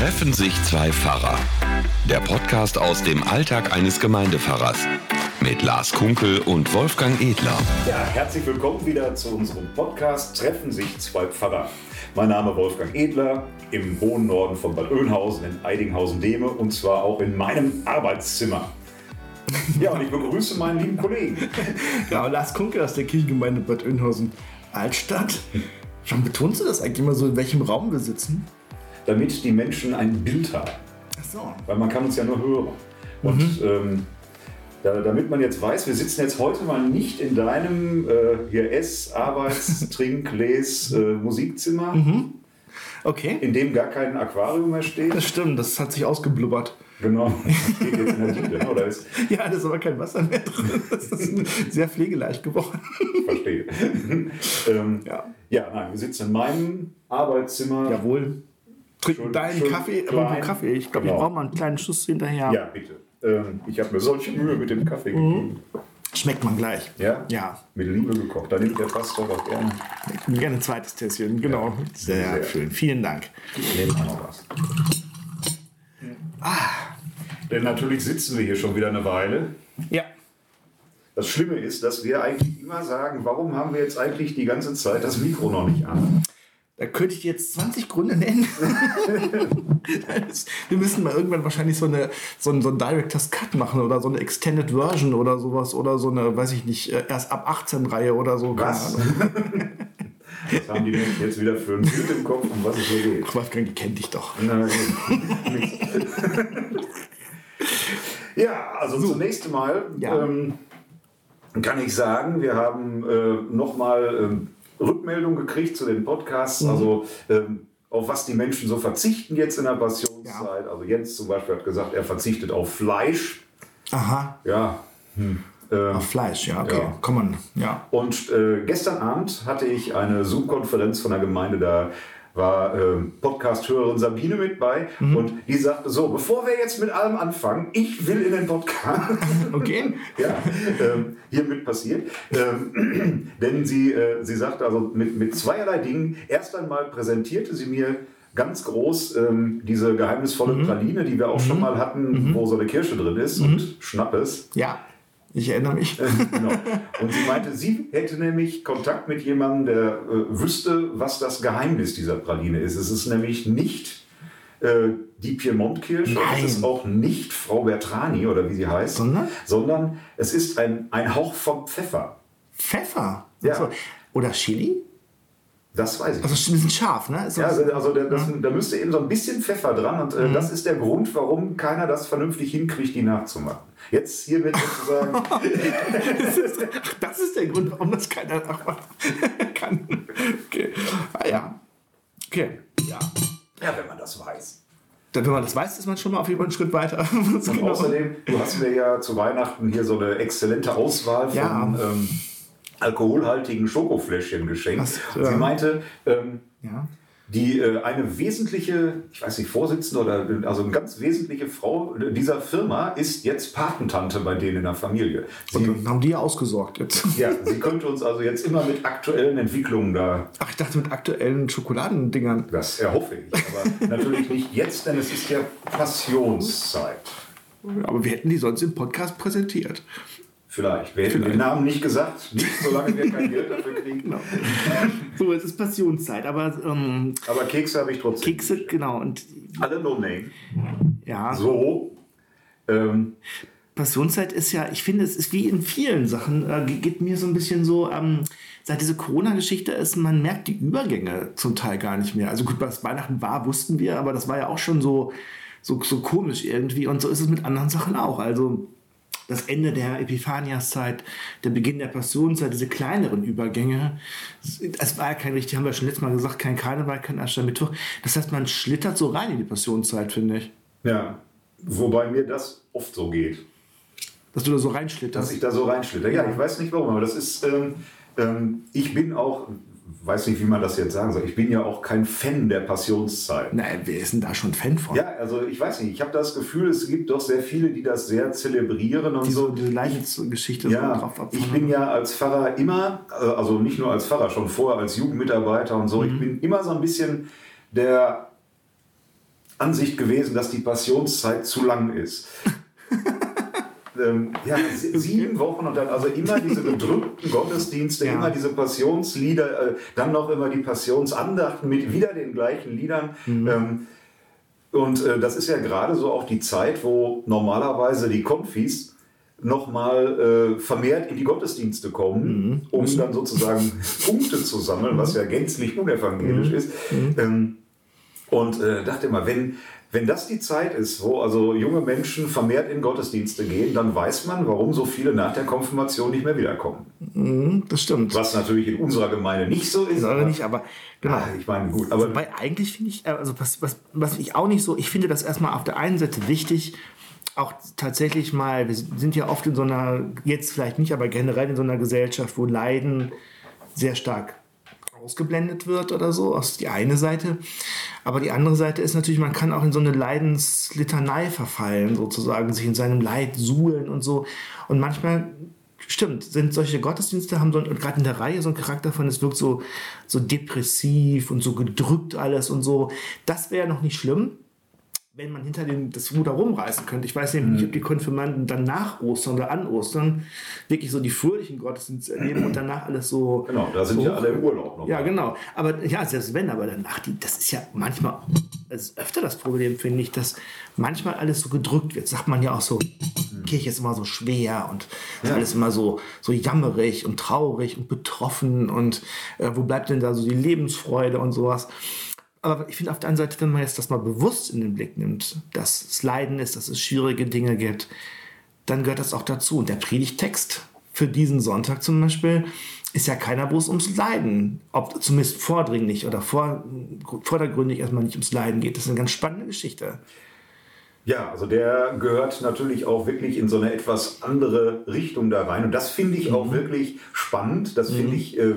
Treffen sich zwei Pfarrer. Der Podcast aus dem Alltag eines Gemeindepfarrers. Mit Lars Kunkel und Wolfgang Edler. Ja, herzlich willkommen wieder zu unserem Podcast Treffen sich zwei Pfarrer. Mein Name Wolfgang Edler, im hohen Norden von Bad Oeynhausen in Eidinghausen-Dehme und zwar auch in meinem Arbeitszimmer. Ja, und ich begrüße meinen lieben Kollegen. Ja, Lars Kunkel aus der Kirchengemeinde Bad Oeynhausen Altstadt. Schon betonst du das eigentlich immer so, in welchem Raum wir sitzen? Damit die Menschen ein Bild haben. Ach so. Weil man kann uns ja nur hören. Und ähm, da, damit man jetzt weiß, wir sitzen jetzt heute mal nicht in deinem äh, hier Ess-, Arbeits-, Trink-, Les-, äh, Musikzimmer, Okay. in dem gar kein Aquarium mehr steht. Das stimmt, das hat sich ausgeblubbert. Genau, das steht jetzt in der Diele, ne? oder ist, Ja, da ist aber kein Wasser mehr drin. Das ist sehr pflegeleicht geworden. verstehe. ähm, Ja. ja, nein, wir sitzen in meinem Arbeitszimmer. Jawohl. Trinken deinen Kaffee, klein. aber Kaffee. Ich glaube, Genau. ich brauche mal einen kleinen Schuss hinterher. Ja, bitte. Ähm, ich habe mir solche Mühe mit dem Kaffee gegeben. Schmeckt man gleich. Ja? Ja. Mit Liebe gekocht. Da nimmt der Pastor auch gerne. Gerne ein zweites Tässchen, genau. Sehr, Sehr. schön. Vielen Dank. Nehmen wir noch was. Ah. Denn natürlich sitzen wir hier schon wieder eine Weile. Ja. Das Schlimme ist, dass wir eigentlich immer sagen, warum haben wir jetzt eigentlich die ganze Zeit das Mikro noch nicht an? Da könnte ich jetzt 20 Gründe nennen. Wir müssen mal irgendwann wahrscheinlich so, eine, so, ein, so ein Director's Cut machen oder so eine Extended Version oder sowas oder so eine, weiß ich nicht, äh, erst ab 18 Reihe oder so. Was? Was haben die Menschen jetzt wieder für ein Bild im Kopf, um was es hier geht? Wolfgang, die kennt dich doch. Ja, also zunächst einmal Ja. ähm, kann ich sagen, wir haben äh, nochmal ähm, Rückmeldung gekriegt zu den Podcasts, also ähm, auf was die Menschen so verzichten jetzt in der Passionszeit. Also Jens zum Beispiel hat gesagt, er verzichtet auf Fleisch. Aha, Ja. Hm. Ähm, auf Fleisch, ja, okay. Ja. Komm man, ja. Und äh, gestern Abend hatte ich eine Zoom-Konferenz von der Gemeinde, da war ähm, Podcast-Hörerin Sabine mit bei und die sagte so, bevor wir jetzt mit allem anfangen, ich will in den Podcast. Okay. ja, ähm, hiermit passiert. Ähm, denn sie, äh, sie sagte also mit, mit zweierlei Dingen, erst einmal präsentierte sie mir ganz groß ähm, diese geheimnisvolle Praline, die wir auch schon mal hatten, wo so eine Kirsche drin ist und Schnappes. Ja, ich erinnere mich. genau. Und sie meinte, sie hätte nämlich Kontakt mit jemandem, der äh, wüsste, was das Geheimnis dieser Praline ist. Es ist nämlich nicht äh, die Piemont-Kirsche, Nein. es ist auch nicht Frau Bertrani oder wie sie heißt, Sondern? sondern es ist ein, ein Hauch vom Pfeffer. Pfeffer. Ja. Ach so. Oder Chili? Das weiß ich. Also ein bisschen scharf, ne? Ist ja, also, also der, das, da müsste eben so ein bisschen Pfeffer dran und äh, das ist der Grund, warum keiner das vernünftig hinkriegt, die nachzumachen. Jetzt hier wird sozusagen Das ist, ach, das ist der Grund, warum das keiner nachmachen kann. Okay. Ah ja. Okay. Ja. Ja, wenn man das weiß. Dann, wenn man das weiß, ist man schon mal auf jeden Fall einen Schritt weiter. Und Genau. außerdem, du hast mir ja zu Weihnachten hier so eine exzellente Auswahl von Ja. ähm, alkoholhaltigen Schokofläschchen geschenkt. Und ja. Sie meinte, ähm, Ja. die äh, eine wesentliche, ich weiß nicht, Vorsitzende oder also eine ganz wesentliche Frau dieser Firma ist jetzt Patentante bei denen in der Familie. Und Sie, dann haben die ja ausgesorgt jetzt. ja, sie könnte uns also jetzt immer mit aktuellen Entwicklungen da Ach, ich dachte mit aktuellen Schokoladendingern. das erhoffe ich. Aber natürlich nicht jetzt, denn es ist ja Passionszeit. Aber wir hätten die sonst im Podcast präsentiert. Vielleicht. Wir hätten den Namen nicht gesagt, nicht solange wir kein Geld dafür kriegen. Genau. So, es ist Passionszeit, aber ähm, Aber Kekse habe ich trotzdem. Kekse, genau. Und Alle No Name. ja, So. Ähm, Passionszeit ist ja, ich finde, es ist wie in vielen Sachen, äh, ge- geht mir so ein bisschen so, ähm, seit diese Corona-Geschichte ist, man merkt die Übergänge zum Teil gar nicht mehr. Also gut, was Weihnachten war, wussten wir, aber das war ja auch schon so, so, so komisch irgendwie. Und so ist es mit anderen Sachen auch. Also das Ende der Epiphaniaszeit, der Beginn der Passionszeit, diese kleineren Übergänge. Es war ja kein richtig, haben wir schon letztes Mal gesagt, kein Karneval, kein Aschermittwoch. Das heißt, man schlittert so rein in die Passionszeit, finde ich. ja. Wobei mir das oft so geht, Dass du da so dass reinschlitterst. ich da so reinschlitter. Ja, ich weiß nicht warum, aber das ist. Ähm, ähm, ich bin auch, weiß nicht, wie man das jetzt sagen soll, ich bin ja auch kein Fan der Passionszeit. Nein, ist denn da schon Fan von? Ja, also ich weiß nicht, ich habe das Gefühl, es gibt doch sehr viele, die das sehr zelebrieren und Die so diese Leidensgeschichte Ja, so drauf ich bin ja als Pfarrer immer, äh, also nicht nur als Pfarrer, schon vorher als Jugendmitarbeiter und so, ich bin immer so ein bisschen der Ansicht gewesen, dass die Passionszeit zu lang ist. Ähm, ja, sieben Wochen und dann also immer diese bedrückten Gottesdienste, ja. immer diese Passionslieder, äh, dann noch immer die Passionsandachten mit wieder den gleichen Liedern. Mhm. Ähm, und äh, das ist ja gerade so auch die Zeit, wo normalerweise die Konfis nochmal äh, vermehrt in die Gottesdienste kommen, mhm. um dann sozusagen Punkte zu sammeln, was ja gänzlich unevangelisch mhm. ist. Mhm. Ähm, und äh, dachte immer, wenn, wenn das die Zeit ist, wo also junge Menschen vermehrt in Gottesdienste gehen, dann weiß man, warum so viele nach der Konfirmation nicht mehr wiederkommen. Mhm, das stimmt. Was natürlich in unserer Gemeinde nicht so ist. Aber nicht, aber genau. Ah, ich meine, gut. Aber Wobei eigentlich finde ich, also was, was, was ich auch nicht so, ich finde das erstmal auf der einen Seite wichtig, auch tatsächlich mal, wir sind ja oft in so einer, jetzt vielleicht nicht, aber generell in so einer Gesellschaft, wo Leiden sehr stark ausgeblendet wird oder so. Das ist die eine Seite. Aber die andere Seite ist natürlich, man kann auch in so eine Leidenslitanei verfallen, sozusagen, sich in seinem Leid suhlen und so. Und manchmal stimmt, sind solche Gottesdienste, haben so, gerade in der Reihe so einen Charakter von, es wirkt so, so depressiv und so gedrückt alles und so. Das wäre noch nicht schlimm wenn man hinter dem, das Ruder rumreißen könnte. Ich weiß nämlich nicht, ob die Konfirmanden dann nach Ostern oder an Ostern wirklich so die fröhlichen Gottesdienste erleben und danach alles so. Genau, da sind so, ja alle im Urlaub noch. Ja, genau. Aber ja, selbst wenn, aber danach, die, das ist ja manchmal, das ist öfter das Problem, finde ich, dass manchmal alles so gedrückt wird. Sagt man ja auch so, mhm. Kirche ist immer so schwer und ja. alles immer so, so jammerig und traurig und betroffen und äh, wo bleibt denn da so die Lebensfreude und sowas. Aber ich finde auf der anderen Seite, wenn man jetzt das mal bewusst in den Blick nimmt, dass es Leiden ist, dass es schwierige Dinge gibt, dann gehört das auch dazu. Und der Predigtext für diesen Sonntag zum Beispiel ist ja keiner, wo es ums Leiden, ob zumindest vordringlich oder vor, vordergründig erstmal nicht ums Leiden geht. Das ist eine ganz spannende Geschichte. Ja, also der gehört natürlich auch wirklich in so eine etwas andere Richtung da rein. Und das finde ich auch mhm. wirklich spannend. Das finde mhm. ich, äh,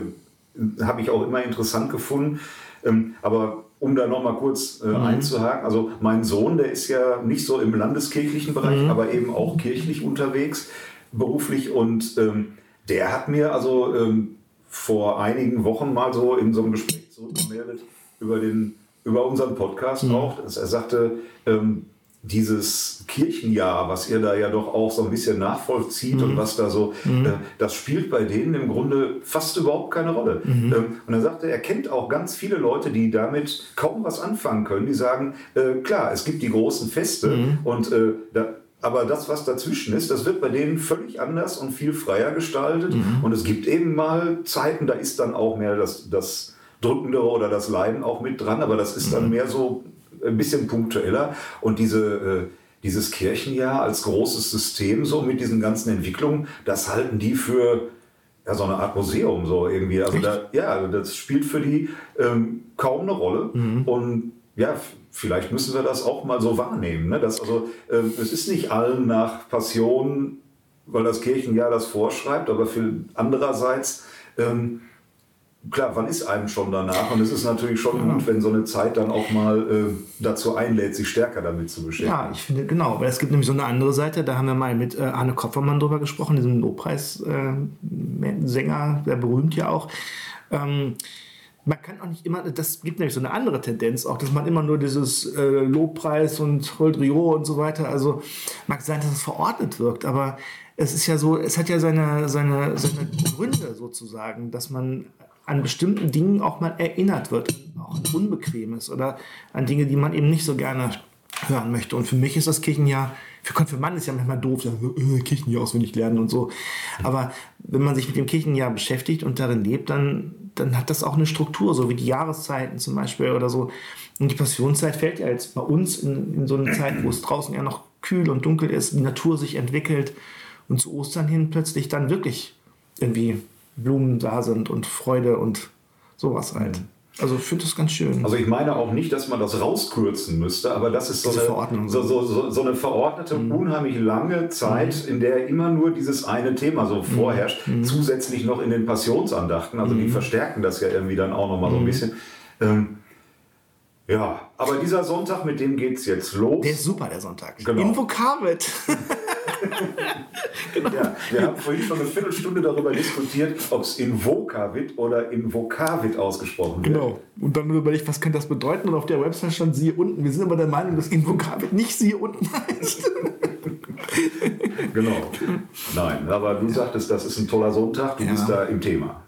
habe ich auch immer interessant gefunden. Ähm, aber um da nochmal kurz äh, mhm. einzuhaken, also mein Sohn, der ist ja nicht so im landeskirchlichen Bereich, mhm. aber eben auch kirchlich unterwegs, beruflich und ähm, der hat mir also ähm, vor einigen Wochen mal so in so einem Gespräch zurückgemeldet über, den, über unseren Podcast mhm. auch, dass er sagte, ähm, dieses Kirchenjahr, was ihr da ja doch auch so ein bisschen nachvollzieht mhm. und was da so, mhm. äh, das spielt bei denen im Grunde fast überhaupt keine Rolle. Mhm. Ähm, und er sagte, er kennt auch ganz viele Leute, die damit kaum was anfangen können, die sagen, äh, klar, es gibt die großen Feste mhm. und äh, da, aber das, was dazwischen ist, das wird bei denen völlig anders und viel freier gestaltet. Mhm. Und es gibt eben mal Zeiten, da ist dann auch mehr das, das Drückendere oder das Leiden auch mit dran, aber das ist dann mhm. mehr so ein bisschen punktueller. Und diese, äh, dieses Kirchenjahr als großes System so mit diesen ganzen Entwicklungen, das halten die für ja, so eine Art Museum so irgendwie. Also da, ja, das spielt für die ähm, kaum eine Rolle. Mhm. Und ja, vielleicht müssen wir das auch mal so wahrnehmen. Ne? Dass also, ähm, es ist nicht allen nach Passion, weil das Kirchenjahr das vorschreibt, aber für andererseits ähm, klar, wann ist einem schon danach? Und es ist natürlich schon ja. gut, wenn so eine Zeit dann auch mal äh, dazu einlädt, sich stärker damit zu beschäftigen. Ja, ich finde, genau. Weil es gibt nämlich so eine andere Seite, da haben wir mal mit äh, Arne Kopfermann drüber gesprochen, diesem Lobpreissänger, äh, der berühmt ja auch. Ähm, man kann auch nicht immer, das gibt nämlich so eine andere Tendenz auch, dass man immer nur dieses äh, Lobpreis und Holdrio und so weiter, also mag sein, dass es verordnet wirkt, aber es ist ja so, es hat ja seine, seine, seine Gründe sozusagen, dass man an bestimmten Dingen auch mal erinnert wird, auch an Unbequemes oder an Dinge, die man eben nicht so gerne hören möchte. Und für mich ist das Kirchenjahr, für Konfirmanden ist ja manchmal doof, ja, äh, Kirchenjahr auswendig lernen und so. Aber wenn man sich mit dem Kirchenjahr beschäftigt und darin lebt, dann, dann hat das auch eine Struktur, so wie die Jahreszeiten zum Beispiel oder so. Und die Passionszeit fällt ja jetzt bei uns in, in so eine Zeit, wo es draußen eher noch kühl und dunkel ist, die Natur sich entwickelt und zu Ostern hin plötzlich dann wirklich irgendwie Blumen da sind und Freude und sowas halt. Mhm. Also ich finde das ganz schön. Also ich meine auch nicht, dass man das rauskürzen müsste, aber das ist so, eine, so, so, so, eine verordnete, mhm. unheimlich lange Zeit, mhm. in der immer nur dieses eine Thema so mhm. vorherrscht. Mhm. Zusätzlich noch in den Passionsandachten, also die verstärken das ja irgendwie dann auch nochmal so ein bisschen. Ähm, ja, aber dieser Sonntag, mit dem geht es jetzt los. Der ist super, der Sonntag. Genau. Invokavit. genau. ja, wir haben vorhin schon eine Viertelstunde darüber diskutiert, ob es in Vokavit oder in Vokavit ausgesprochen wird. Genau. Und dann überlegt, was könnte das bedeuten? Und auf der Website stand siehe unten. Wir sind aber der Meinung, dass in Vokavit nicht siehe unten heißt. genau. Nein, aber du sagtest, das ist ein toller Sonntag, du ja. bist da im Thema.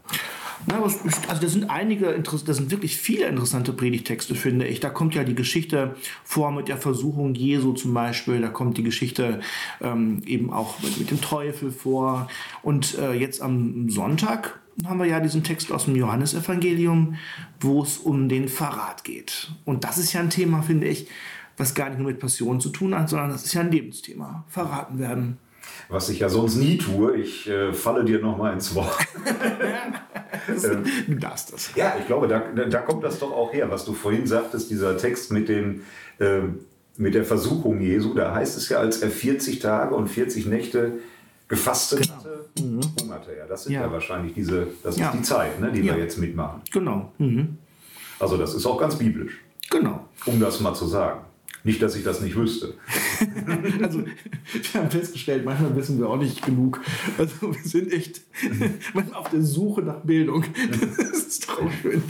Na, also das sind einige, das sind wirklich viele interessante Predigtexte, finde ich. Da kommt ja die Geschichte vor mit der Versuchung Jesu zum Beispiel. Da kommt die Geschichte ähm, eben auch mit, mit, dem Teufel vor. Und äh, jetzt am Sonntag haben wir ja diesen Text aus dem Johannesevangelium, wo es um den Verrat geht. Und das ist ja ein Thema, finde ich, was gar nicht nur mit Passion zu tun hat, sondern das ist ja ein Lebensthema. Verraten werden was ich ja sonst nie tue. Ich äh, falle dir noch mal ins Wort. Ähm, du darfst das. Ja, ich glaube, da, da kommt das doch auch her, was du vorhin sagtest, dieser Text mit, den, äh, mit der Versuchung Jesu. Da heißt es ja, als er 40 Tage und 40 Nächte gefastet genau. hatte, mhm. hungerte er. Das sind ja. ja, wahrscheinlich diese, das ja. ist die Zeit, ne, die wir jetzt mitmachen. Genau. Mhm. Also das ist auch ganz biblisch. Genau. Um das mal zu sagen. Nicht, dass ich das nicht wüsste. also, wir haben festgestellt, manchmal wissen wir auch nicht genug. Also, wir sind echt auf der Suche nach Bildung. Das ist doch schön.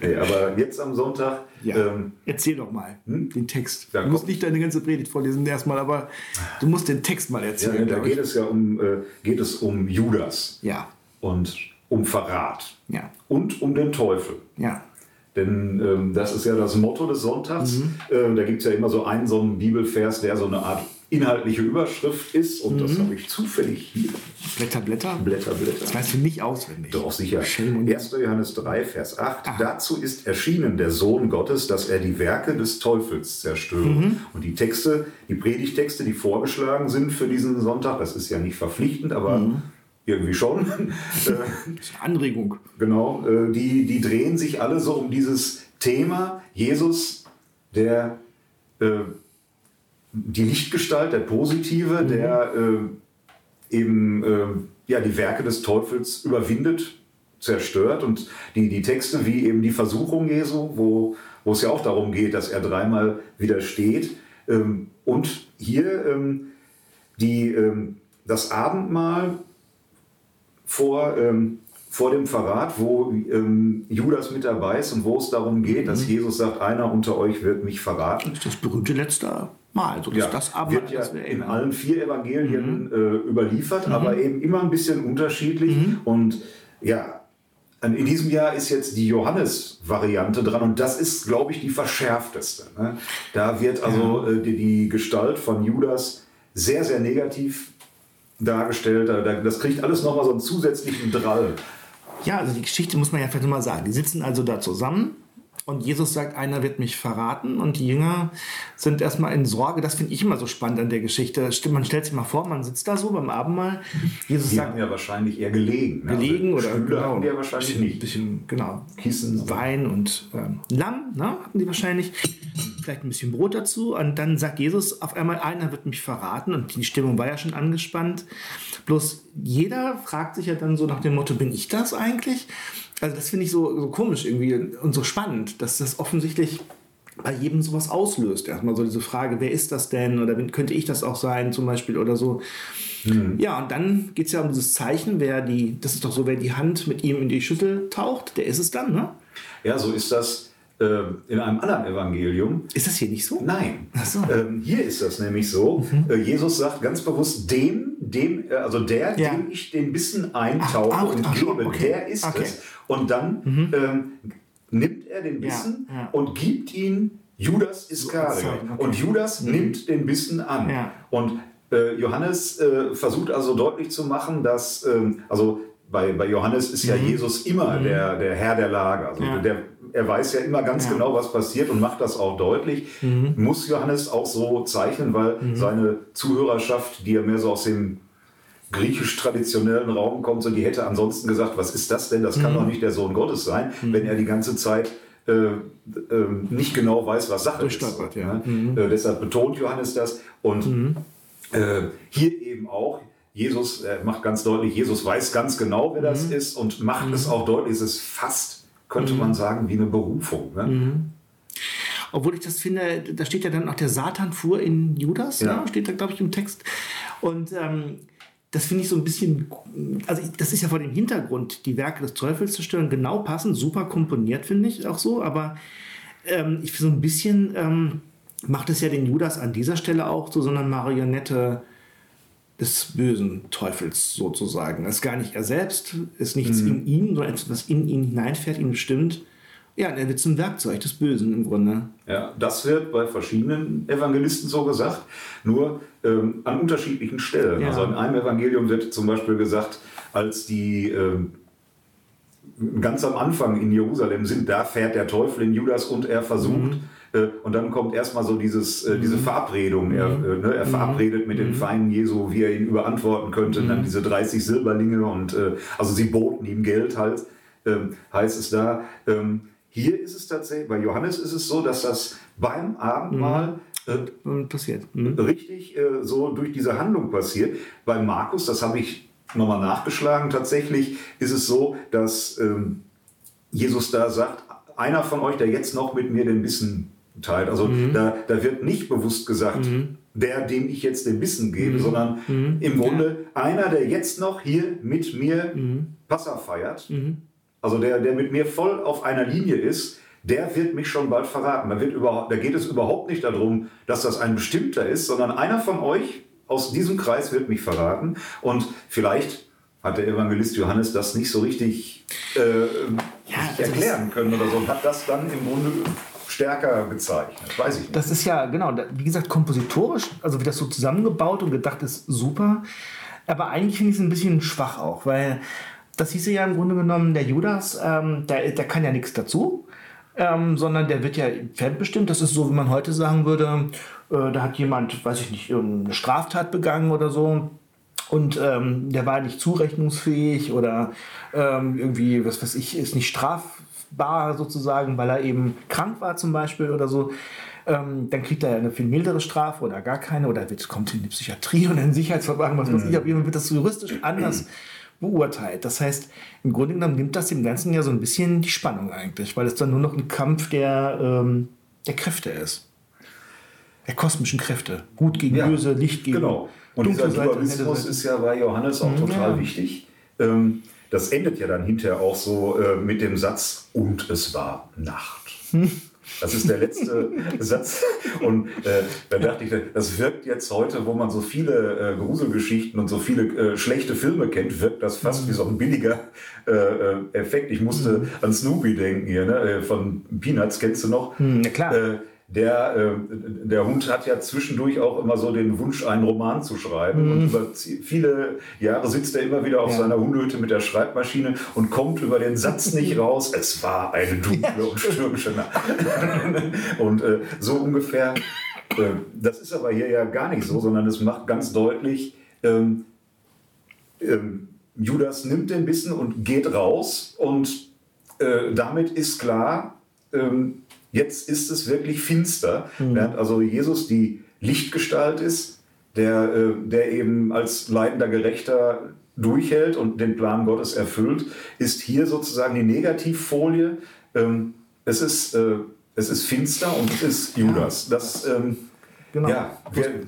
Hey, aber jetzt am Sonntag. Ja, ähm, erzähl doch mal hm? den Text. Ja, du musst nicht deine ganze Predigt vorlesen erstmal, aber du musst den Text mal erzählen. Ja, da geht es ja um, äh, geht es um Judas. Ja. Und um Verrat. Ja. Und um den Teufel. Ja. Denn ähm, das ist ja das Motto des Sonntags. Mhm. Ähm, da gibt es ja immer so einen, so einen Bibelvers, der so eine Art inhaltliche Überschrift ist. Und mhm. das habe ich zufällig hier. Blätter, Blätter? Blätter, Blätter. Das weißt du nicht auswendig. Doch, sicher. 1. Johannes 3, Vers 8. Aha. Dazu ist erschienen der Sohn Gottes, dass er die Werke des Teufels zerstöre. Mhm. Und die Texte, die Predigtexte, die vorgeschlagen sind für diesen Sonntag, das ist ja nicht verpflichtend, aber mhm irgendwie schon. Anregung. Genau, äh, die, die drehen sich alle so um dieses Thema Jesus, der äh, die Lichtgestalt, der Positive, mhm. der äh, eben äh, ja, die Werke des Teufels überwindet, zerstört. Und die, die Texte wie eben die Versuchung Jesu, wo, wo es ja auch darum geht, dass er dreimal widersteht. Ähm, und hier ähm, die, ähm, das Abendmahl vor, ähm, vor dem Verrat, wo ähm, Judas mit dabei ist und wo es darum geht, mhm. dass Jesus sagt, einer unter euch wird mich verraten. Das ist das berühmte letzte Mal. So ja, das aber, wird ja in allen vier Evangelien mhm. äh, überliefert, mhm. aber eben immer ein bisschen unterschiedlich. Mhm. Und ja, in diesem Jahr ist jetzt die Johannes-Variante dran und das ist, glaube ich, die verschärfteste. Ne? Da wird also äh, die, die Gestalt von Judas sehr, sehr negativ dargestellt. Das kriegt alles nochmal so einen zusätzlichen Drall. Ja, also die Geschichte muss man ja vielleicht mal sagen. Die sitzen also da zusammen und Jesus sagt, einer wird mich verraten und die Jünger sind erstmal in Sorge. Das finde ich immer so spannend an der Geschichte. Man stellt sich mal vor, man sitzt da so beim Abendmahl. Jesus die sagt, haben ja wahrscheinlich eher gelegen. Ne? Gelegen also oder Stühle genau, haben die ja wahrscheinlich bisschen, nicht. Bisschen, genau, Kissen, Wein und ähm, Lamm ne, hatten die wahrscheinlich. Vielleicht ein bisschen Brot dazu. Und dann sagt Jesus auf einmal, einer wird mich verraten. Und die Stimmung war ja schon angespannt. Bloß jeder fragt sich ja dann so nach dem Motto, bin ich das eigentlich? Also das finde ich so, so komisch irgendwie und so spannend, dass das offensichtlich bei jedem sowas auslöst. Erstmal so diese Frage, wer ist das denn? Oder könnte ich das auch sein zum Beispiel oder so. Mhm. Ja, und dann geht es ja um dieses Zeichen, wer die, das ist doch so, wer die Hand mit ihm in die Schüssel taucht, der ist es dann, ne? Ja, so ist das äh, in einem anderen Evangelium. Ist das hier nicht so? Nein. So. Ähm, hier ist das nämlich so. Mhm. Äh, Jesus sagt ganz bewusst, dem, dem, äh, also der, ja. dem ich den Bissen eintauche ach, ach, und ach, gebe, okay. der ist okay. es. Und dann mhm. ähm, nimmt er den Bissen ja, ja. und gibt ihn Judas Iskariot. Okay. Und Judas mhm. nimmt den Bissen an. Ja. Und äh, Johannes äh, versucht also deutlich zu machen, dass, ähm, also bei, bei Johannes ist ja mhm. Jesus immer mhm. der, der Herr der Lage. Also der, er weiß ja immer ganz genau, was passiert und macht das auch deutlich. Mhm. Muss Johannes auch so zeichnen, weil mhm. seine Zuhörerschaft, die ja mehr so aus dem griechisch-traditionellen Raum kommt, so die hätte ansonsten gesagt, was ist das denn? Das kann mhm. doch nicht der Sohn Gottes sein, mhm. wenn er die ganze Zeit äh, äh, nicht genau weiß, was Sache ist. Ja. Ne? Mhm. Äh, deshalb betont Johannes das. Und mhm. äh, hier eben auch, Jesus macht ganz deutlich, Jesus weiß ganz genau, wer das mhm. ist und macht es mhm. auch deutlich, es ist fast, könnte man sagen, wie eine Berufung. Ne? Obwohl ich das finde, da steht ja dann auch der Satan fuhr in Judas, ja. ne? steht da, glaube ich, im Text. Und ähm, das finde ich so ein bisschen, also das ist ja vor dem Hintergrund, die Werke des Teufels zu stören, genau passend, super komponiert, finde ich auch so, aber ähm, ich finde so ein bisschen ähm, macht es ja den Judas an dieser Stelle auch zu so einer Marionette des bösen Teufels sozusagen. Das ist gar nicht er selbst, ist nichts mhm. in ihm, sondern etwas, was in ihn hineinfährt, ihn bestimmt. Ja, er wird zum Werkzeug des Bösen im Grunde. Ja, das wird bei verschiedenen Evangelisten so gesagt, nur ähm, an unterschiedlichen Stellen. Ja. Also in einem Evangelium wird zum Beispiel gesagt, als die ähm, ganz am Anfang in Jerusalem sind, da fährt der Teufel in Judas und er versucht, mhm äh, und dann kommt erstmal so dieses, äh, diese mhm. Verabredung. Er, mhm. äh, ne, er verabredet mit den mhm. Feinden Jesu, wie er ihn überantworten könnte. Und dann diese 30 Silberlinge und also sie boten ihm Geld halt, heißt es da. Ähm, hier ist es tatsächlich, bei Johannes ist es so, dass das beim Abendmahl äh, passiert. Mhm. Richtig äh, so durch diese Handlung passiert. Bei Markus, das habe ich nochmal nachgeschlagen, tatsächlich ist es so, dass ähm, Jesus da sagt, einer von euch, der jetzt noch mit mir den Bissen teilt. Also mhm. da, da wird nicht bewusst gesagt, mhm. der, dem ich jetzt den Bissen gebe, mhm. sondern mhm. im Grunde ja. einer, der jetzt noch hier mit mir mhm. Passa feiert, mhm. Also der, der mit mir voll auf einer Linie ist, der wird mich schon bald verraten. Da, wird überhaupt, da geht es überhaupt nicht darum, dass das ein bestimmter ist, sondern einer von euch aus diesem Kreis wird mich verraten. Und vielleicht hat der Evangelist Johannes das nicht so richtig äh, ja, also erklären können oder so und hat das dann im Grunde stärker gezeichnet. Weiß ich nicht. Das ist ja, genau, wie gesagt, kompositorisch, also wie das so zusammengebaut und gedacht ist, super. Aber eigentlich finde ich es ein bisschen schwach auch, weil das hieße ja im Grunde genommen, der Judas, ähm, der, der kann ja nichts dazu. Ähm, sondern der wird ja fremdbestimmt. Das ist so, wie man heute sagen würde, äh, da hat jemand, weiß ich nicht, eine Straftat begangen oder so und ähm, der war nicht zurechnungsfähig oder ähm, irgendwie, was weiß ich, ist nicht straf, bar sozusagen, weil er eben krank war zum Beispiel oder so, ähm, dann kriegt er eine viel mildere Strafe oder gar keine oder wird, kommt in die Psychiatrie und in Sicherheitsverwahrung, was weiß ich, auf jeden Fall wird das juristisch anders beurteilt. Das heißt, im Grunde genommen nimmt das dem Ganzen ja so ein bisschen die Spannung eigentlich, weil es dann nur noch ein Kampf der, ähm, der Kräfte ist. Der kosmischen Kräfte. Gut gegen ja, böse, Licht gegen Genau. Und dieser Dualismus ist ja bei Johannes auch total ja. wichtig. Ähm, das endet ja dann hinterher auch so äh, mit dem Satz, und es war Nacht. Das ist der letzte Satz. Und äh, da dachte ich, das wirkt jetzt heute, wo man so viele äh, Gruselgeschichten und so viele äh, schlechte Filme kennt, wirkt das fast mhm. wie so ein billiger äh, äh, Effekt. Ich musste mhm. an Snoopy denken hier, ne? Äh, von Peanuts, kennst du noch? Mhm, klar der, äh, der Hund hat ja zwischendurch auch immer so den Wunsch, einen Roman zu schreiben. Mhm. Und über viele Jahre sitzt er immer wieder auf ja. seiner Hundehütte mit der Schreibmaschine und kommt über den Satz nicht raus. Es war eine dunkle und stürmische Nacht. und äh, so ungefähr, äh, das ist aber hier ja gar nicht so, sondern es macht ganz deutlich, ähm, ähm, Judas nimmt den Bissen und geht raus und äh, damit ist klar, ähm, Jetzt ist es wirklich finster, mhm. während also Jesus die Lichtgestalt ist, der, äh, der eben als leitender Gerechter durchhält und den Plan Gottes erfüllt, ist hier sozusagen die Negativfolie. Ähm, es ist, äh, es ist finster und es ist Judas. Das ähm, genau. ja,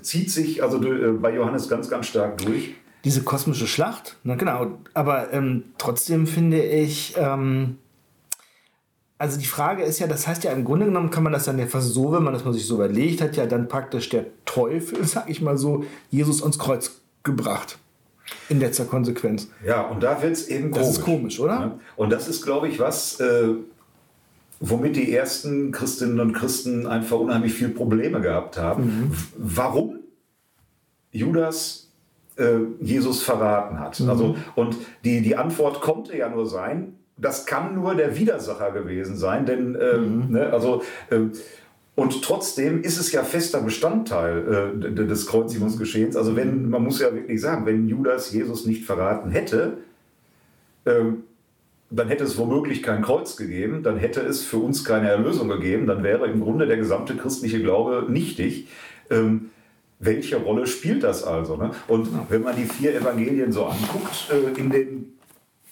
zieht sich also äh, bei Johannes ganz, ganz stark durch. Diese kosmische Schlacht, na genau. Aber ähm, trotzdem finde ich, ähm, also die Frage ist ja, das heißt ja im Grunde genommen kann man das dann ja fast so, wenn man das mal sich so überlegt, hat ja dann praktisch der Teufel, sag ich mal so, Jesus ans Kreuz gebracht. In letzter Konsequenz. Ja, und da wird es eben komisch. Das ist komisch, oder? Ja. Und das ist, glaube ich, was, äh, womit die ersten Christinnen und Christen einfach unheimlich viel Probleme gehabt haben. Mhm. Warum Judas äh, Jesus verraten hat. Mhm. Also, und die, die Antwort konnte ja nur sein, das kann nur der Widersacher gewesen sein, denn ähm, mhm. ne, also ähm, und trotzdem ist es ja fester Bestandteil äh, des Kreuzigungsgeschehens. Also wenn, man muss ja wirklich sagen, wenn Judas Jesus nicht verraten hätte, ähm, dann hätte es womöglich kein Kreuz gegeben, dann hätte es für uns keine Erlösung gegeben, dann wäre im Grunde der gesamte christliche Glaube nichtig. Ähm, welche Rolle spielt das also? Ne? Und wenn man die vier Evangelien so anguckt, äh, in den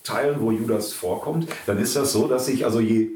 Teilen, wo Judas vorkommt, dann ist das so, dass sich also je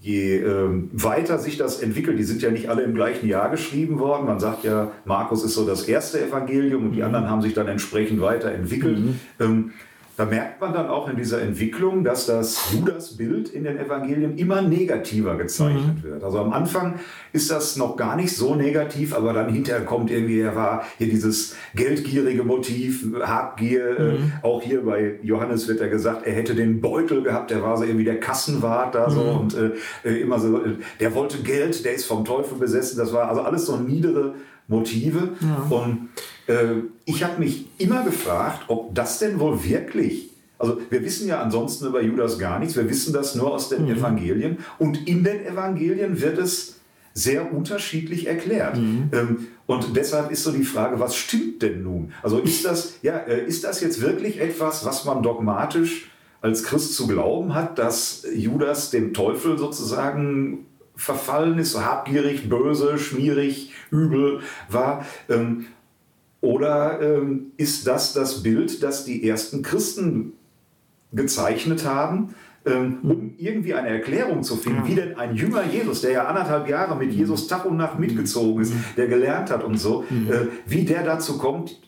je ähm, weiter sich das entwickelt, die sind ja nicht alle im gleichen Jahr geschrieben worden. Man sagt ja, Markus ist so das erste Evangelium und die anderen haben sich dann entsprechend weiterentwickelt. Ähm, da merkt man dann auch in dieser Entwicklung, dass das Judas-Bild in den Evangelien immer negativer gezeichnet mhm. wird. Also am Anfang ist das noch gar nicht so negativ, aber dann hinterher kommt irgendwie, er war hier dieses geldgierige Motiv, Habgier. Mhm. Äh, auch hier bei Johannes wird er gesagt, er hätte den Beutel gehabt, der war so irgendwie der Kassenwart da so mhm. und äh, äh immer so, äh, der wollte Geld, der ist vom Teufel besessen. Das war also alles so niedere Motive. Ja. Und ich habe mich immer gefragt, ob das denn wohl wirklich, also wir wissen ja ansonsten über Judas gar nichts, wir wissen das nur aus den mhm. Evangelien und in den Evangelien wird es sehr unterschiedlich erklärt. Mhm. Ähm, und deshalb ist so die Frage, was stimmt denn nun? Also ist das, ja, äh, ist das jetzt wirklich etwas, was man dogmatisch als Christ zu glauben hat, dass Judas dem Teufel sozusagen verfallen ist, so habgierig, böse, schmierig, übel war? Oder ähm, ist das das Bild, das die ersten Christen gezeichnet haben, ähm, um irgendwie eine Erklärung zu finden, wie denn ein jünger Jesus, der ja anderthalb Jahre mit Jesus Tag und Nacht mitgezogen ist, der gelernt hat und so, äh, wie der dazu kommt,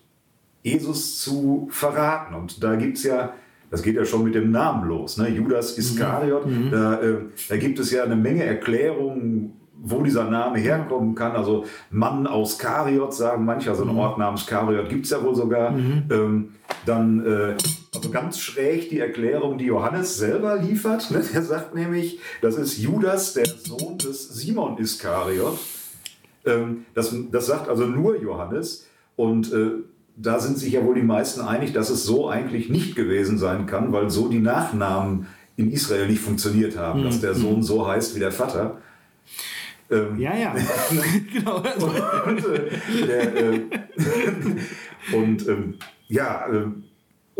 Jesus zu verraten. Und da gibt es ja das geht ja schon mit dem Namen los. Ne? Judas Iskariot, mhm. da, äh, da, gibt es ja eine Menge Erklärungen, wo dieser Name herkommen kann. Also Mann aus Kariot sagen manche, also ein mhm. Ort namens Kariot gibt es ja wohl sogar. Mhm. Ähm, dann äh, also ganz schräg die Erklärung, die Johannes selber liefert. Ne? Der sagt nämlich, das ist Judas, der Sohn des Simon Iskariot. Ähm, das, das sagt also nur Johannes. Und äh, da sind sich ja wohl die meisten einig, dass es so eigentlich nicht gewesen sein kann, weil so die Nachnamen in Israel nicht funktioniert haben, mhm. dass der Sohn so heißt wie der Vater. Ähm, ja, ja. genau. Und, und, äh, der, äh, und ähm, ja, äh,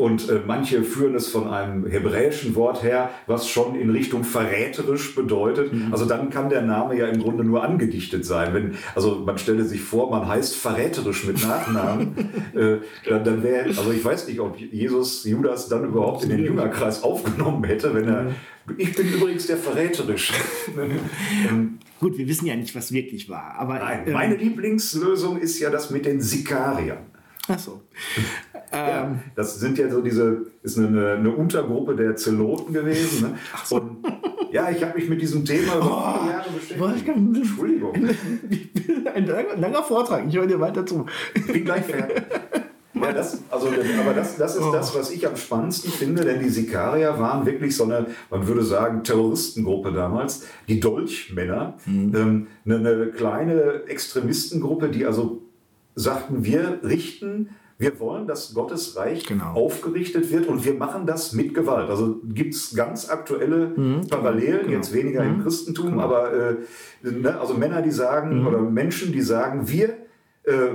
und äh, manche führen es von einem hebräischen Wort her, was schon in Richtung verräterisch bedeutet. Mhm. Also dann kann der Name ja im Grunde nur angedichtet sein. Wenn, also man stelle sich vor, man heißt verräterisch mit Nachnamen. äh, dann, dann wäre, also ich weiß nicht, ob Jesus Judas dann überhaupt in den Jüngerkreis aufgenommen hätte, wenn er. Ich bin übrigens der verräterisch. Ähm, Gut, wir wissen ja nicht, was wirklich war. Aber, Nein, ähm, meine Lieblingslösung ist ja das mit den Sikariern. Ach so. Ähm. das sind ja so diese, ist eine, eine Untergruppe der Zeloten gewesen. Ne? Ach so. Und ja, ich habe mich mit diesem Thema über oh, Jahre beschäftigt. Wolfgang, Entschuldigung. Ein langer, langer Vortrag, ich höre dir weiter zu. Ich bin gleich fertig. Ja, das, also, aber das, das ist oh. das, was ich am spannendsten finde, denn die Sikarier waren wirklich so eine, man würde sagen, Terroristengruppe damals, die Dolchmänner, mhm. ähm, eine, eine kleine Extremistengruppe, die also sagten, wir richten wir wollen, dass Gottes Reich genau. aufgerichtet wird und wir machen das mit Gewalt. Also gibt es ganz aktuelle mhm, Parallelen, genau. jetzt weniger mhm, im Christentum, genau. aber äh, ne, also Männer, die sagen, mhm. oder Menschen, die sagen, wir äh,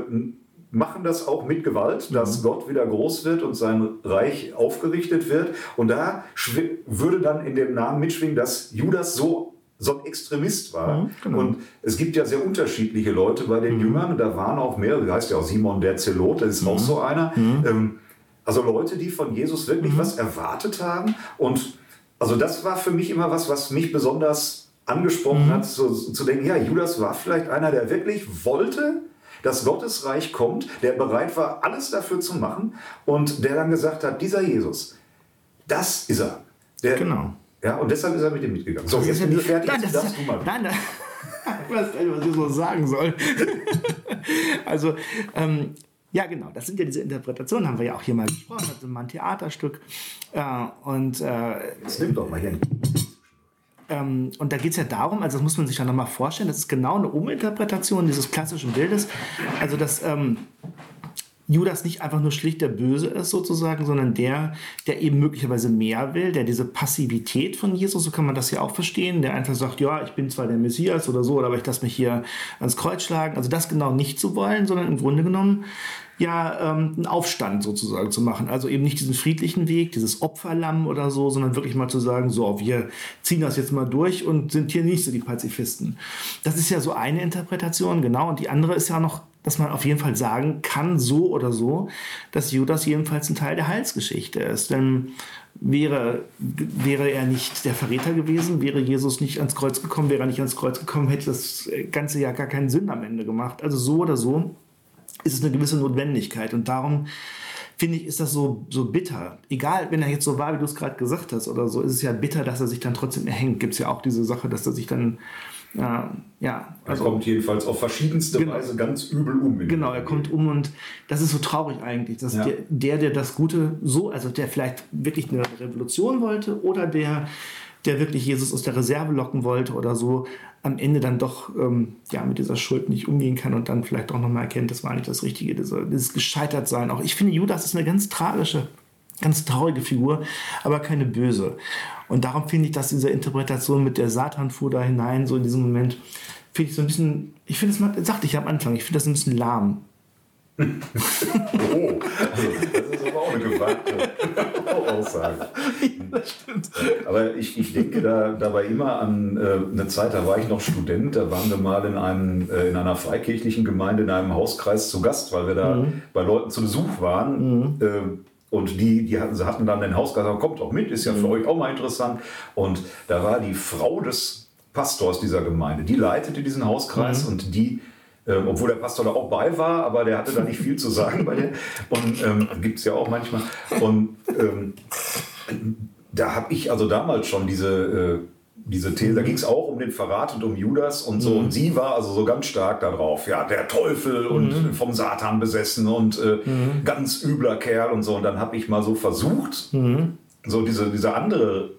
machen das auch mit Gewalt, dass mhm. Gott wieder groß wird und sein Reich aufgerichtet wird. Und da würde dann in dem Namen mitschwingen, dass Judas so so ein Extremist war. Mhm, genau. Und es gibt ja sehr unterschiedliche Leute bei den mhm. Jüngern. Da waren auch mehrere, heißt ja auch Simon der Zelot, das ist mhm. auch so einer. Mhm. Ähm, also Leute, die von Jesus wirklich mhm. was erwartet haben. Und also das war für mich immer was, was mich besonders angesprochen mhm. hat, zu, zu denken, ja, Judas war vielleicht einer, der wirklich wollte, dass Gottes Reich kommt, der bereit war, alles dafür zu machen und der dann gesagt hat, dieser Jesus, das ist er. Der, genau ja, und deshalb ist er mit ihm mitgegangen. So, jetzt bin ich fertig. Nein, das darfst du mal. Nein, nein. ich weiß nicht, was ich so sagen soll. also, ähm, ja, genau, das sind ja diese Interpretationen, haben wir ja auch hier mal gesprochen, also mal ein Theaterstück. Äh, und, äh, das nimmt doch mal hin. Ähm, und da geht es ja darum, also das muss man sich ja nochmal vorstellen, das ist genau eine Uminterpretation dieses klassischen Bildes. Also, dass ähm, Judas nicht einfach nur schlicht der Böse ist sozusagen, sondern der, der eben möglicherweise mehr will, der diese Passivität von Jesus, so kann man das ja auch verstehen, der einfach sagt, ja, ich bin zwar der Messias oder so, aber ich lasse mich hier ans Kreuz schlagen. Also das genau nicht zu wollen, sondern im Grunde genommen ja ähm, einen Aufstand sozusagen zu machen. Also eben nicht diesen friedlichen Weg, dieses Opferlamm oder so, sondern wirklich mal zu sagen, so, wir ziehen das jetzt mal durch und sind hier nicht so die Pazifisten. Das ist ja so eine Interpretation, genau. Und die andere ist ja noch dass man auf jeden Fall sagen kann, so oder so, dass Judas jedenfalls ein Teil der Heilsgeschichte ist. Denn wäre, wäre er nicht der Verräter gewesen, wäre Jesus nicht ans Kreuz gekommen, wäre er nicht ans Kreuz gekommen, hätte das ganze ja gar keinen Sinn am Ende gemacht. Also so oder so ist es eine gewisse Notwendigkeit. Und darum finde ich, ist das so, so bitter. Egal, wenn er jetzt so war, wie du es gerade gesagt hast oder so, ist es ja bitter, dass er sich dann trotzdem erhängt. Gibt es ja auch diese Sache, dass er sich dann ja, ja. Also, er kommt jedenfalls auf verschiedenste genau, Weise ganz übel um. Genau, er kommt um und das ist so traurig eigentlich, dass ja. der, der, der das Gute so, also der vielleicht wirklich eine Revolution wollte oder der, der wirklich Jesus aus der Reserve locken wollte oder so, am Ende dann doch ähm, ja, mit dieser Schuld nicht umgehen kann und dann vielleicht auch nochmal erkennt, das war nicht das Richtige, diese, dieses Gescheitertsein. Auch ich finde, Judas ist eine ganz tragische, ganz traurige Figur, aber keine böse. Und darum finde ich, dass diese Interpretation mit der Satan fuhr da hinein, so in diesem Moment, finde ich so ein bisschen, ich finde es mal, sagte ich am Anfang, ich finde das ein bisschen lahm. oh, also das ist aber auch eine gewagte Aussage. stimmt. Aber ich, ich denke da, dabei immer an äh, eine Zeit, da war ich noch Student, da waren wir mal in, einem, äh, in einer freikirchlichen Gemeinde in einem Hauskreis zu Gast, weil wir da mhm. bei Leuten zu Besuch waren. Mhm. Äh, und die, die hatten, hatten dann den Hausgeist, kommt auch mit, ist ja für mhm. euch auch mal interessant. Und da war die Frau des Pastors dieser Gemeinde, die leitete diesen Hauskreis mhm. und die ähm, obwohl der Pastor da auch bei war, aber der hatte da nicht viel zu sagen bei der. Und ähm, gibt es ja auch manchmal. Und ähm, da habe ich also damals schon diese, äh, diese These, da ging es auch um den Verrat und um Judas und so. Mhm. Und sie war also so ganz stark darauf, ja, der Teufel und mhm. vom Satan besessen und äh, mhm. ganz übler Kerl und so. Und dann habe ich mal so versucht, mhm. so diese, diese andere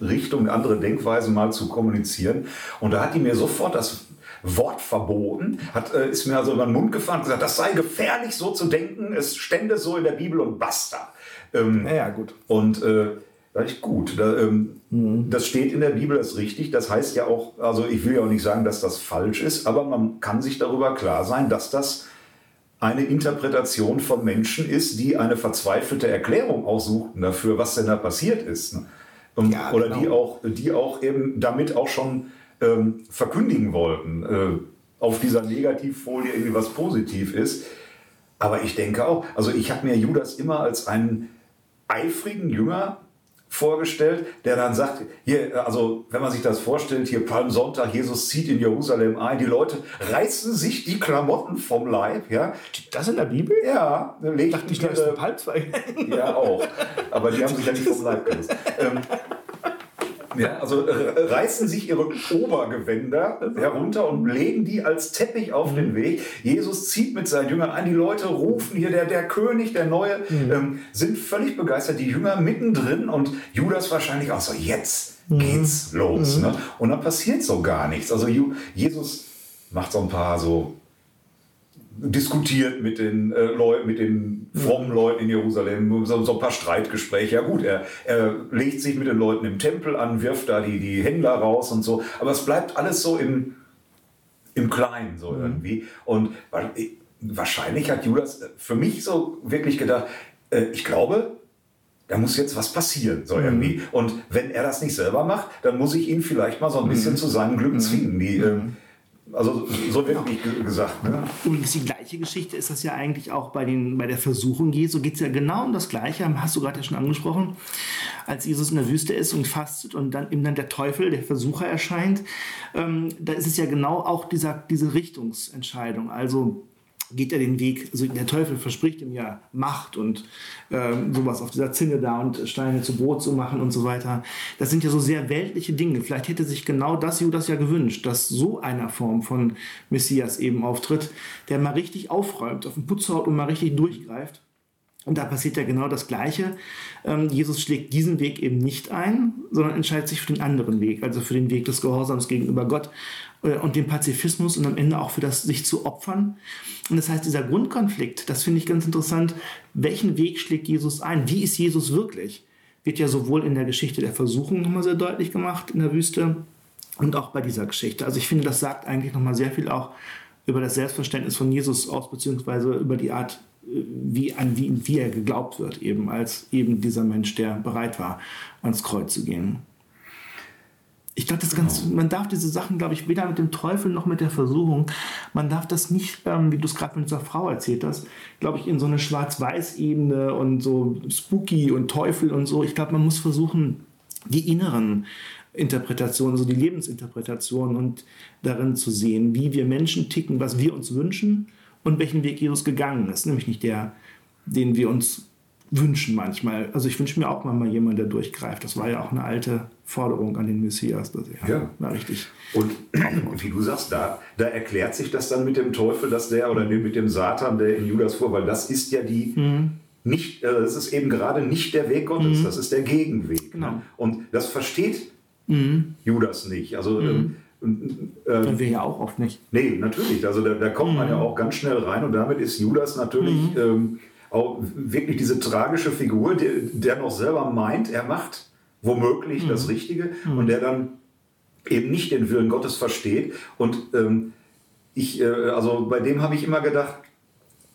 Richtung, andere Denkweise mal zu kommunizieren. Und da hat die mir sofort das Wort verboten, hat, äh, ist mir also über den Mund gefahren und gesagt, das sei gefährlich so zu denken, es stände so in der Bibel und basta. Ähm, ja, gut. Und äh, ich gut, da, ähm, mhm. das steht in der Bibel, das ist richtig. Das heißt ja auch, also ich will ja auch nicht sagen, dass das falsch ist, aber man kann sich darüber klar sein, dass das eine Interpretation von Menschen ist, die eine verzweifelte Erklärung aussuchten dafür, was denn da passiert ist. Ne? Und, ja, oder genau. die, auch, die auch eben damit auch schon ähm, verkündigen wollten, äh, auf dieser Negativfolie irgendwie was positiv ist. Aber ich denke auch, also ich habe mir Judas immer als einen eifrigen Jünger vorgestellt, der dann sagt, hier, also wenn man sich das vorstellt, hier Palmsonntag, Jesus zieht in Jerusalem ein, die Leute reißen sich die Klamotten vom Leib, ja. Das in der Bibel? Ja. Legt dachte ich, da ist ein Palmzweig. Ja, auch. Aber die haben sich ja nicht vom Leib gerissen. Ähm, ja, also äh, reißen sich ihre Obergewänder herunter und legen die als Teppich auf den mhm. Weg. Jesus zieht mit seinen Jüngern ein. Die Leute rufen hier, der, der König, der Neue, mhm. ähm, sind völlig begeistert. Die Jünger mittendrin und Judas wahrscheinlich auch so, jetzt mhm. geht's los. Ne? Und dann passiert so gar nichts. Also Jesus macht so ein paar so diskutiert mit den äh, Leuten, mit den frommen Leuten in Jerusalem, so, so, ein paar Streitgespräche. Ja gut, er, er legt sich mit den Leuten im Tempel an, wirft da die, die Händler raus und so, aber es bleibt alles so im, im Kleinen so mhm. irgendwie. Und wahrscheinlich hat Judas für mich so wirklich gedacht, äh, ich glaube, da muss jetzt was passieren, so mhm. irgendwie. Und wenn er das nicht selber macht, dann muss ich ihn vielleicht mal so ein bisschen mhm. zu seinem Glück mhm. zwingen. Die, äh, also so wirklich gesagt. Ne? Übrigens die gleiche Geschichte ist das ja eigentlich auch bei, den, bei der Versuchung Jesu. Geht es ja genau um das Gleiche, hast du gerade ja schon angesprochen. Als Jesus in der Wüste ist und fastet und dann ihm dann der Teufel, der Versucher erscheint, ähm, da ist es ja genau auch dieser, diese Richtungsentscheidung. Also geht er den Weg, also der Teufel verspricht ihm ja Macht und ähm, sowas auf dieser Zinne da und Steine zu Brot zu machen und so weiter. Das sind ja so sehr weltliche Dinge. Vielleicht hätte sich genau das Judas ja gewünscht, dass so einer Form von Messias eben auftritt, der mal richtig aufräumt, auf den Putz haut und mal richtig durchgreift. Und da passiert ja genau das Gleiche. Ähm, Jesus schlägt diesen Weg eben nicht ein, sondern entscheidet sich für den anderen Weg, also für den Weg des Gehorsams gegenüber Gott und dem Pazifismus und am Ende auch für das sich zu opfern. Und das heißt, dieser Grundkonflikt, das finde ich ganz interessant, welchen Weg schlägt Jesus ein? Wie ist Jesus wirklich? Wird ja sowohl in der Geschichte der Versuchung nochmal sehr deutlich gemacht in der Wüste und auch bei dieser Geschichte. Also ich finde, das sagt eigentlich nochmal sehr viel auch über das Selbstverständnis von Jesus aus, beziehungsweise über die Art, äh, wie, an wie, wie er geglaubt wird, eben als eben dieser Mensch, der bereit war, ans Kreuz zu gehen. Ich glaube, das ganz, man darf diese Sachen, glaube ich, weder mit dem Teufel noch mit der Versuchung, man darf das nicht, ähm, wie du es gerade mit unserer Frau erzählt hast, glaube ich, in so eine Schwarz-Weiß-Ebene und so Spooky und Teufel und so. Ich glaube, man muss versuchen, die inneren Interpretationen, also die Lebensinterpretationen und darin zu sehen, wie wir Menschen ticken, was wir uns wünschen und welchen Weg Jesus gegangen ist. Nämlich nicht der, den wir uns wünschen manchmal. Also ich wünsche mir auch manchmal jemanden, der durchgreift. Das war ja auch eine alte Forderung an den Messias. Das ja, ja. war richtig. Und wie du sagst, da, da erklärt sich das dann mit dem Teufel, dass der oder mit dem Satan, der in Judas vor, weil das ist ja die mhm. nicht, äh, das ist eben gerade nicht der Weg Gottes, mhm. das ist der Gegenweg. Genau. Ne? Und das versteht mhm. Judas nicht. Also ähm, mhm. äh, wir ja auch oft nicht. Nee, natürlich. Also da, da kommt man ja mhm. auch ganz schnell rein und damit ist Judas natürlich mhm. ähm, auch wirklich diese tragische Figur, der, der noch selber meint, er macht womöglich mhm. das Richtige mhm. und der dann eben nicht den Willen Gottes versteht. Und ähm, ich, äh, also bei dem habe ich immer gedacht,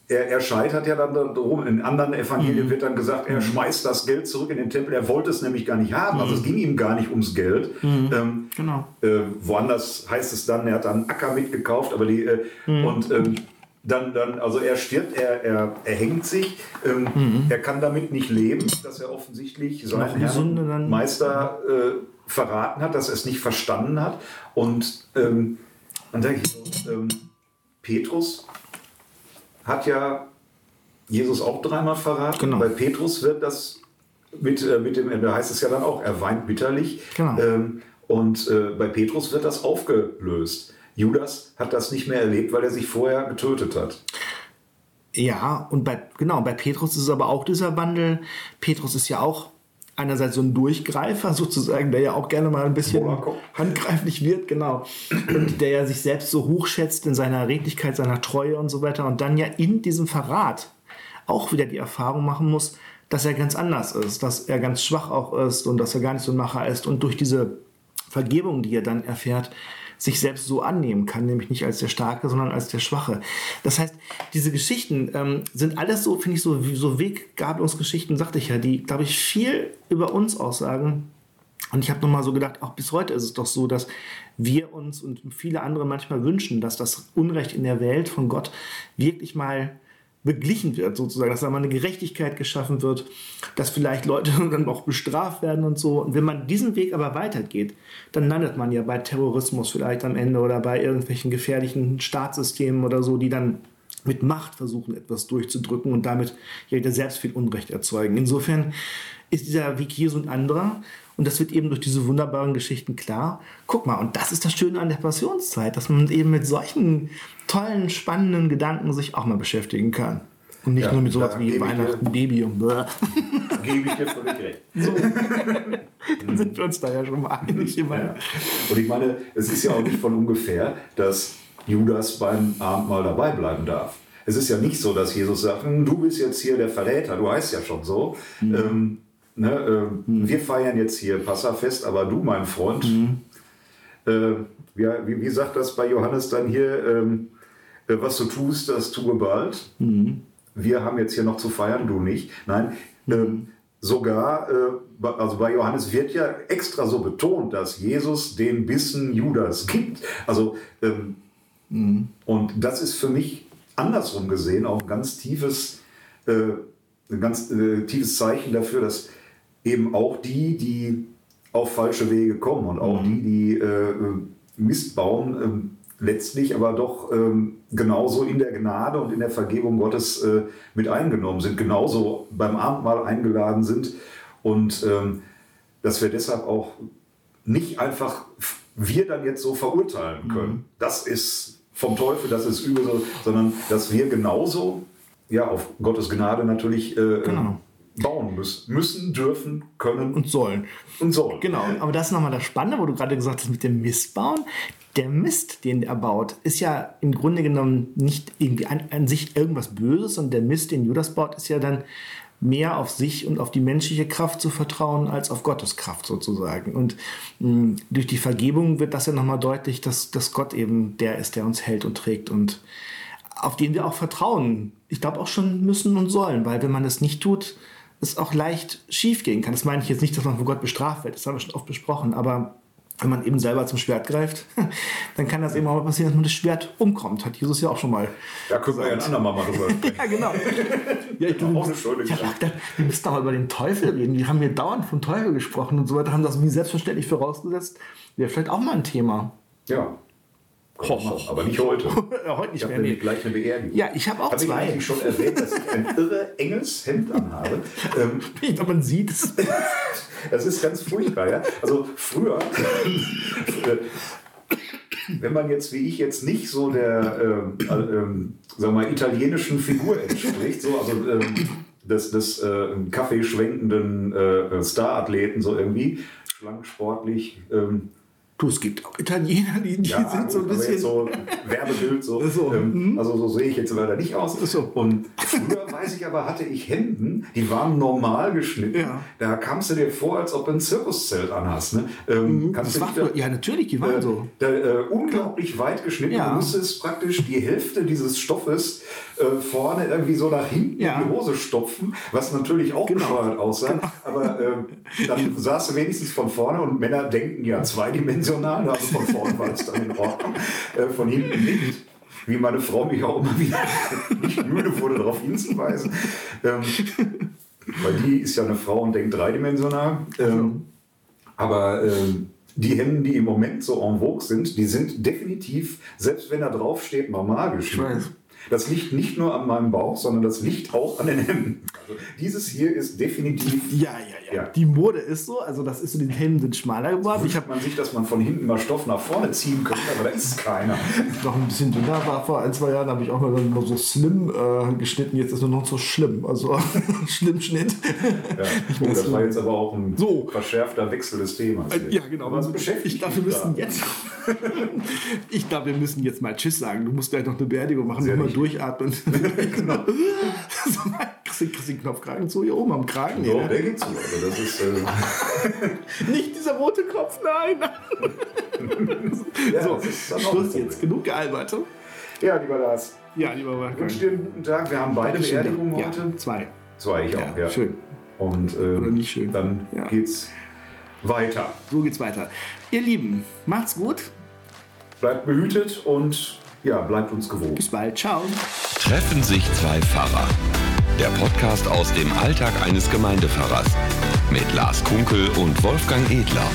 er, er, scheitert ja dann darum. In anderen Evangelien mhm. wird dann gesagt, er mhm. schmeißt das Geld zurück in den Tempel. Er wollte es nämlich gar nicht haben. Also es mhm. ging ihm gar nicht ums Geld. Mhm. Ähm, genau. Äh, woanders heißt es dann, er hat dann einen Acker mitgekauft, aber die äh, und ähm, dann, dann, also er stirbt, er, er, er hängt sich, ähm, mhm. er kann damit nicht leben, dass er offensichtlich seinen Herrn Meister äh, verraten hat, dass er es nicht verstanden hat. Und ähm, dann denke ich so, ähm, Petrus hat ja Jesus auch dreimal verraten. Genau. Bei Petrus wird das mit, äh, mit dem Ende heißt es ja dann auch, er weint bitterlich. Genau. Ähm, und äh, bei Petrus wird das aufgelöst. Judas hat das nicht mehr erlebt, weil er sich vorher getötet hat. Ja, und bei, genau, bei Petrus ist es aber auch dieser Wandel. Petrus ist ja auch einerseits so ein Durchgreifer sozusagen, der ja auch gerne mal ein bisschen handgreiflich wird, genau. Und der ja sich selbst so hochschätzt in seiner Redlichkeit, seiner Treue und so weiter. Und dann ja in diesem Verrat auch wieder die Erfahrung machen muss, dass er ganz anders ist, dass er ganz schwach auch ist und dass er gar nicht so ein Macher ist. Und durch diese Vergebung, die er dann erfährt, sich selbst so annehmen kann, nämlich nicht als der Starke, sondern als der Schwache. Das heißt, diese Geschichten ähm, sind alles so, finde ich, so, so Weggabelungsgeschichten, sagte ich ja, die, glaube ich, viel über uns aussagen. Und ich habe nochmal so gedacht, auch bis heute ist es doch so, dass wir uns und viele andere manchmal wünschen, dass das Unrecht in der Welt von Gott wirklich mal beglichen wird, sozusagen, dass da mal eine Gerechtigkeit geschaffen wird, dass vielleicht Leute dann auch bestraft werden und so. Und wenn man diesen Weg aber weitergeht, dann landet man ja bei Terrorismus vielleicht am Ende oder bei irgendwelchen gefährlichen Staatssystemen oder so, die dann mit Macht versuchen, etwas durchzudrücken und damit ja selbst viel Unrecht erzeugen. Insofern ist dieser Weg hier so ein anderer. Und das wird eben durch diese wunderbaren Geschichten klar. Guck mal, und das ist das Schöne an der Passionszeit, dass man eben mit solchen tollen, spannenden Gedanken sich auch mal beschäftigen kann. Und nicht ja, nur mit sowas wie Weihnachten, Baby und Bäh. Gebe ich dir völlig recht. So. Dann sind wir uns da ja schon mal einig. Ja. Und ich meine, es ist ja auch nicht von ungefähr, dass Judas beim Abendmahl dabei bleiben darf. Es ist ja nicht so, dass Jesus sagt, hm, du bist jetzt hier der Verräter, du heißt ja schon so. Mhm. Ähm, ne, äh, mhm. Wir feiern jetzt hier Passafest, aber du, mein Freund, mhm. äh, wie, wie, wie, sagt das bei Johannes dann hier, ähm, äh, was du tust, das tue bald. Mhm. Wir haben jetzt hier noch zu feiern, du nicht. Nein, mhm. ähm, sogar, äh, also bei Johannes wird ja extra so betont, dass Jesus den Bissen Judas gibt. Also, ähm, mhm. und das ist für mich andersrum gesehen auch ein ganz tiefes, äh, ein ganz äh, tiefes Zeichen dafür, dass eben auch die, die auf falsche Wege kommen und auch mhm. die, die äh, Mist bauen, ähm, letztlich aber doch ähm, genauso in der Gnade und in der Vergebung Gottes äh, mit eingenommen sind, genauso beim Abendmahl eingeladen sind und ähm, dass wir deshalb auch nicht einfach wir dann jetzt so verurteilen können. Mhm. Das ist vom Teufel, das ist übel, sondern dass wir genauso ja auf Gottes Gnade natürlich äh, genau bauen müssen, müssen, dürfen, können und sollen. Und sollen. Genau, aber das ist nochmal das Spannende, wo du gerade gesagt hast mit dem Mistbauen. Der Mist, den er baut, ist ja im Grunde genommen nicht irgendwie an, an sich irgendwas Böses, und der Mist, den Judas baut, ist ja dann mehr auf sich und auf die menschliche Kraft zu vertrauen als auf Gottes Kraft sozusagen. Und mh, durch die Vergebung wird das ja nochmal deutlich, dass, dass Gott eben der ist, der uns hält und trägt und auf den wir auch vertrauen. Ich glaube auch schon müssen und sollen, weil wenn man das nicht tut, es auch leicht schief gehen kann. Das meine ich jetzt nicht, dass man von Gott bestraft wird, das haben wir schon oft besprochen, aber wenn man eben selber zum Schwert greift, dann kann das eben auch mal passieren, dass man das Schwert umkommt. Hat Jesus ja auch schon mal. Da können wir ja ein andermal mal drüber sprechen. Ja, genau. ja, ich, Auch eine gedacht, wir müssen doch mal über den Teufel reden. Die haben hier dauernd vom Teufel gesprochen und so weiter, haben das wie selbstverständlich vorausgesetzt. Wäre vielleicht auch mal ein Thema. Ja. Kommt, aber nicht heute. Heute nicht Ich mehr. habe Nee. nämlich gleich eine Beerdigung. Ja, ich habe auch Habe ich zwei. eigentlich schon erwähnt, dass ich ein irre enges Hemd anhabe? Ähm, Ich glaube, man sieht es. Das ist ganz furchtbar, ja. Also früher, wenn man jetzt wie ich jetzt nicht so der, ähm, äh, ähm, sagen wir mal, italienischen Figur entspricht, so also ähm, des, des äh, kaffeeschwenkenden äh, Starathleten so irgendwie, schlank, sportlich. Ähm, Du, es gibt auch Italiener, die, die ja, sind so ein aber bisschen. jetzt so Werbebild so. So, mhm. ähm, also so sehe ich jetzt leider nicht aus. So. Und früher weiß ich aber, hatte ich Hemden, die waren normal geschnitten. Ja. Da kamst du dir vor, als ob du ein Zirkuszelt anhast. Ne? Ähm, Mhm. Das war da, ja, natürlich, die waren äh, so. da, äh, unglaublich weit geschnitten. Ja. Du musstest praktisch die Hälfte dieses Stoffes äh, vorne irgendwie so nach hinten Ja. in die Hose stopfen, was natürlich auch Genau. bescheuert aussah. Aber äh, dann saß du wenigstens von vorne und Männer denken ja zweidimensional, also von vorne war es dann in Ordnung, äh, von hinten nicht. Wie meine Frau mich auch immer wieder nicht müde wurde, darauf hinzuweisen. Ähm, weil die ist ja eine Frau und denkt dreidimensional. Ähm, aber ähm, die Hemden, die im Moment so en vogue sind, die sind definitiv, selbst wenn da drauf steht, normal geschnitten. Das liegt nicht nur an meinem Bauch, sondern das liegt auch an den Hemden. Also dieses hier ist definitiv. Ja, ja, ja, Ja. Die Mode ist so, also das ist so, die Hemden sind schmaler geworden. Ich habe man sich, dass man von hinten mal Stoff nach vorne ziehen könnte, aber da ist keiner. noch ein bisschen dünner war vor ein, zwei Jahren, habe ich auch mal so slim äh, geschnitten. Jetzt ist nur noch so schlimm. Also schlimm Schnitt. Ja. Oh, das war jetzt aber auch ein So. verschärfter Wechsel des Themas. hier. Ja, genau. Es beschäftigt ich glaube, wir müssen gerade. jetzt. ich glaube, wir müssen jetzt mal Tschüss sagen. Du musst gleich noch eine Beerdigung machen, Sehr wichtig. durchatmen. genau. so, kriegst den Knopfkragen zu hier oben am Kragen? So, ne? der geht zu. Also das ist, äh, Nicht dieser rote Kopf, nein. ja, so, Schluss jetzt. Genug gealbert. Ja, lieber Lars, Ja, lieber ich Wolfgang. wünsche dir einen guten Tag. Wir haben beide Beerdigungen ja, heute. zwei. Zwei, ich auch, Ja, schön. Und äh, Oder nicht schön. dann Ja. geht's weiter. So geht's weiter. Ihr Lieben, macht's gut. Bleibt behütet und ja, bleibt uns gewogen. Bis bald. Ciao. Treffen sich zwei Pfarrer. Der Podcast aus dem Alltag eines Gemeindepfarrers. Mit Lars Kunkel und Wolfgang Edler.